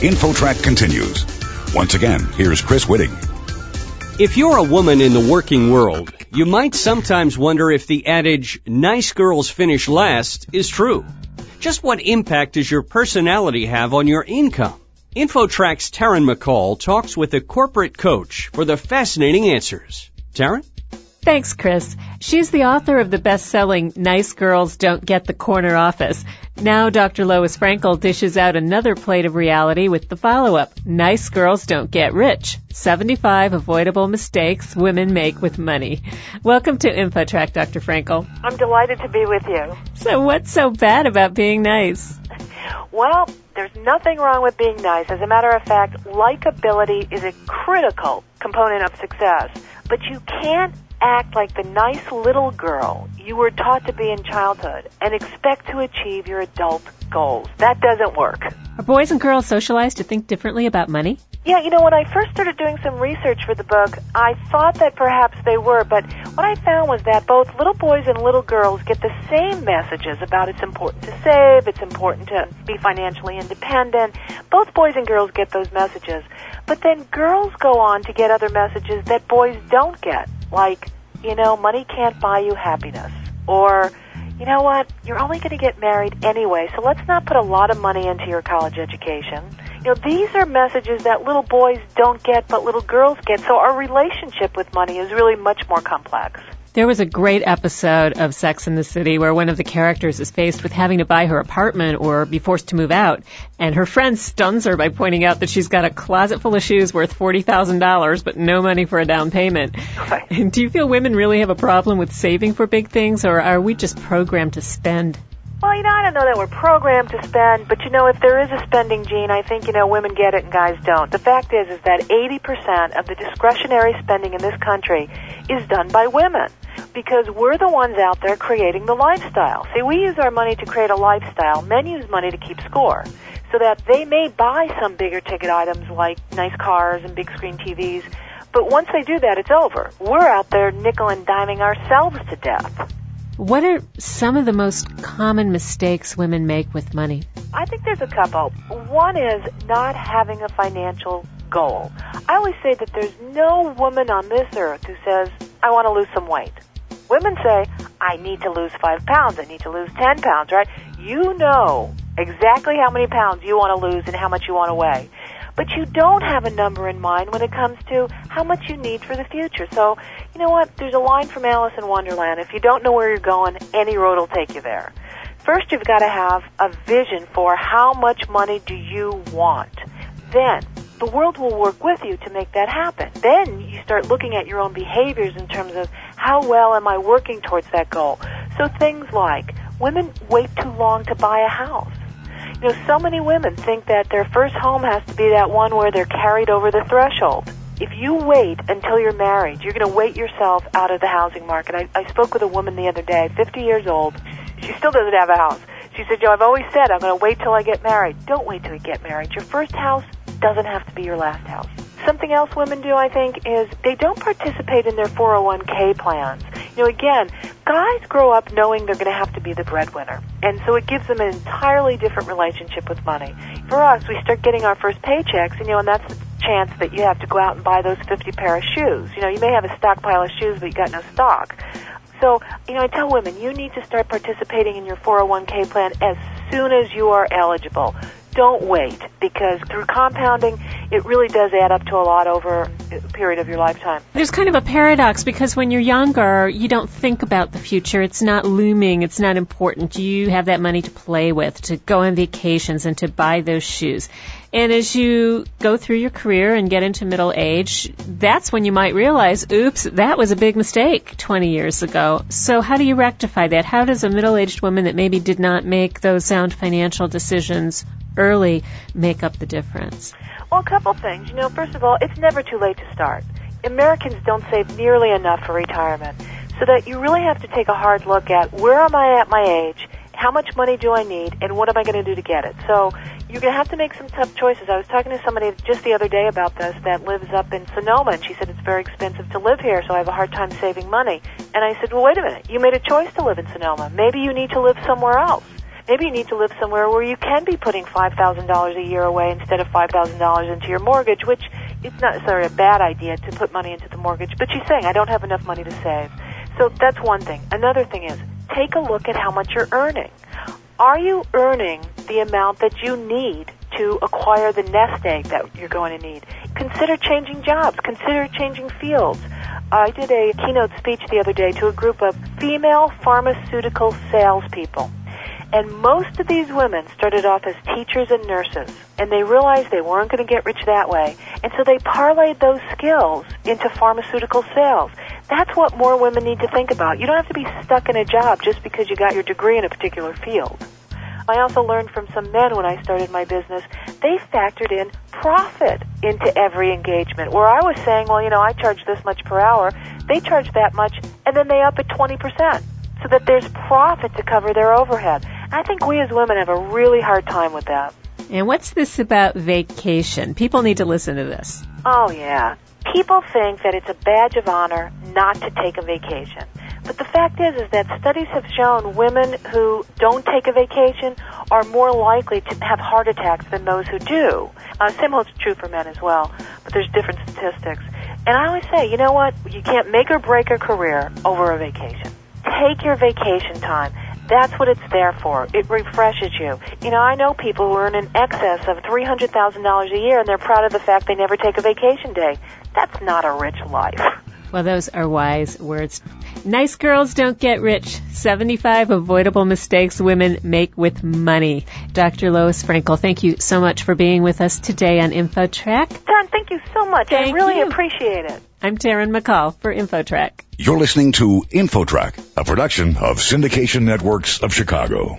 InfoTrack continues. Once again, here's Chris Whitting. If you're a woman in the working world, you might sometimes wonder if the adage, nice girls finish last, is true. Just what impact does your personality have on your income? InfoTrack's Taryn McCall talks with a corporate coach for the fascinating answers. Taryn? Thanks, Chris. She's the author of the best-selling Nice Girls Don't Get the Corner Office. Now Dr. Lois Frankel dishes out another plate of reality with the follow-up, Nice Girls Don't Get Rich. 75 avoidable mistakes women make with money. Welcome to InfoTrack, Dr. Frankel. I'm delighted to be with you. So what's so bad about being nice? Well, there's nothing wrong with being nice. As a matter of fact, likability is a critical component of success. But you can't act like the nice little girl you were taught to be in childhood and expect to achieve your adult goals. That doesn't work. Are boys and girls socialized to think differently about money? Yeah, you know, when I first started doing some research for the book, I thought that perhaps they were, but what I found was that both little boys and little girls get the same messages about it's important to save, it's important to be financially independent. Both boys and girls get those messages. But then girls go on to get other messages that boys don't get like, you know, money can't buy you happiness. Or, you know what, you're only going to get married anyway, so let's not put a lot of money into your college education. You know, these are messages that little boys don't get, but little girls get. So our relationship with money is really much more complex. There was a great episode of Sex in the City where one of the characters is faced with having to buy her apartment or be forced to move out, and her friend stuns her by pointing out that she's got a closet full of shoes worth $40,000 but no money for a down payment. Right. Do you feel women really have a problem with saving for big things, or are we just programmed to spend? Well, you know, I don't know that we're programmed to spend, but you know, if there is a spending gene, I think, you know, women get it and guys don't. The fact is, is that 80% of the discretionary spending in this country is done by women because we're the ones out there creating the lifestyle. See, we use our money to create a lifestyle. Men use money to keep score so that they may buy some bigger ticket items like nice cars and big screen TVs, but once they do that, it's over. We're out there nickel and diming ourselves to death. What are some of the most common mistakes women make with money? I think there's a couple. One is not having a financial goal. I always say that there's no woman on this earth who says, I want to lose some weight. Women say, I need to lose five pounds, I need to lose ten pounds, right? You know exactly how many pounds you want to lose and how much you want to weigh. But you don't have a number in mind when it comes to how much you need for the future. So, you know what? There's a line from Alice in Wonderland. If you don't know where you're going, any road will take you there. First, you've got to have a vision for how much money do you want. Then, the world will work with you to make that happen. Then you start looking at your own behaviors in terms of how well am I working towards that goal. So things like women wait too long to buy a house. You know, so many women think that their first home has to be that one where they're carried over the threshold. If you wait until you're married, you're going to wait yourself out of the housing market. I, I spoke with a woman the other day, 50 years old. She still doesn't have a house. She said, Joe, I've always said I'm going to wait till I get married. Don't wait till you get married. Your first house doesn't have to be your last house. Something else women do, I think, is they don't participate in their 401k plans. You know, again, guys grow up knowing they're going to have to be the breadwinner. And so it gives them an entirely different relationship with money. For us, we start getting our first paychecks, and, you know, and that's the chance that you have to go out and buy those 50 pair of shoes. You know, you may have a stockpile of shoes, but you got no stock. So, you know, I tell women, you need to start participating in your 401k plan as soon as you are eligible don't wait because through compounding, it really does add up to a lot over a period of your lifetime. There's kind of a paradox because when you're younger, you don't think about the future. It's not looming. It's not important. You have that money to play with, to go on vacations and to buy those shoes. And as you go through your career and get into middle age, that's when you might realize, oops, that was a big mistake 20 years ago. So how do you rectify that? How does a middle-aged woman that maybe did not make those sound financial decisions early make up the difference? Well, a couple things. You know, first of all, it's never too late to start. Americans don't save nearly enough for retirement. So that you really have to take a hard look at where am I at my age, how much money do I need, and what am I going to do to get it. So you're going to have to make some tough choices. I was talking to somebody just the other day about this that lives up in Sonoma, and she said it's very expensive to live here, so I have a hard time saving money. And I said, well, wait a minute. You made a choice to live in Sonoma. Maybe you need to live somewhere else. Maybe you need to live somewhere where you can be putting $5,000 a year away instead of $5,000 into your mortgage, which it's not necessarily a bad idea to put money into the mortgage, but she's saying, I don't have enough money to save. So that's one thing. Another thing is, take a look at how much you're earning. Are you earning the amount that you need to acquire the nest egg that you're going to need? Consider changing jobs. Consider changing fields. I did a keynote speech the other day to a group of female pharmaceutical salespeople. And most of these women started off as teachers and nurses, and they realized they weren't going to get rich that way. And so they parlayed those skills into pharmaceutical sales. That's what more women need to think about. You don't have to be stuck in a job just because you got your degree in a particular field. I also learned from some men when I started my business, they factored in profit into every engagement. Where I was saying, well, you know, I charge this much per hour, they charge that much, and then they up it 20% so that there's profit to cover their overhead. I think we as women have a really hard time with that. And what's this about vacation? People need to listen to this. Oh, yeah. People think that it's a badge of honor not to take a vacation. But the fact is, is that studies have shown women who don't take a vacation are more likely to have heart attacks than those who do. Uh, same holds true for men as well, but there's different statistics. And I always say, you know what? You can't make or break a career over a vacation. Take your vacation time. That's what it's there for. It refreshes you. You know, I know people who earn in excess of $300,000 a year and they're proud of the fact they never take a vacation day. That's not a rich life. Well, those are wise words. Nice girls don't get rich. 75 avoidable mistakes women make with money. Dr. Lois Frankel, thank you so much for being with us today on InfoTrack. Don, thank you so much. Thank I really you. appreciate it. I'm Taryn McCall for InfoTrack. You're listening to InfoTrack, a production of Syndication Networks of Chicago.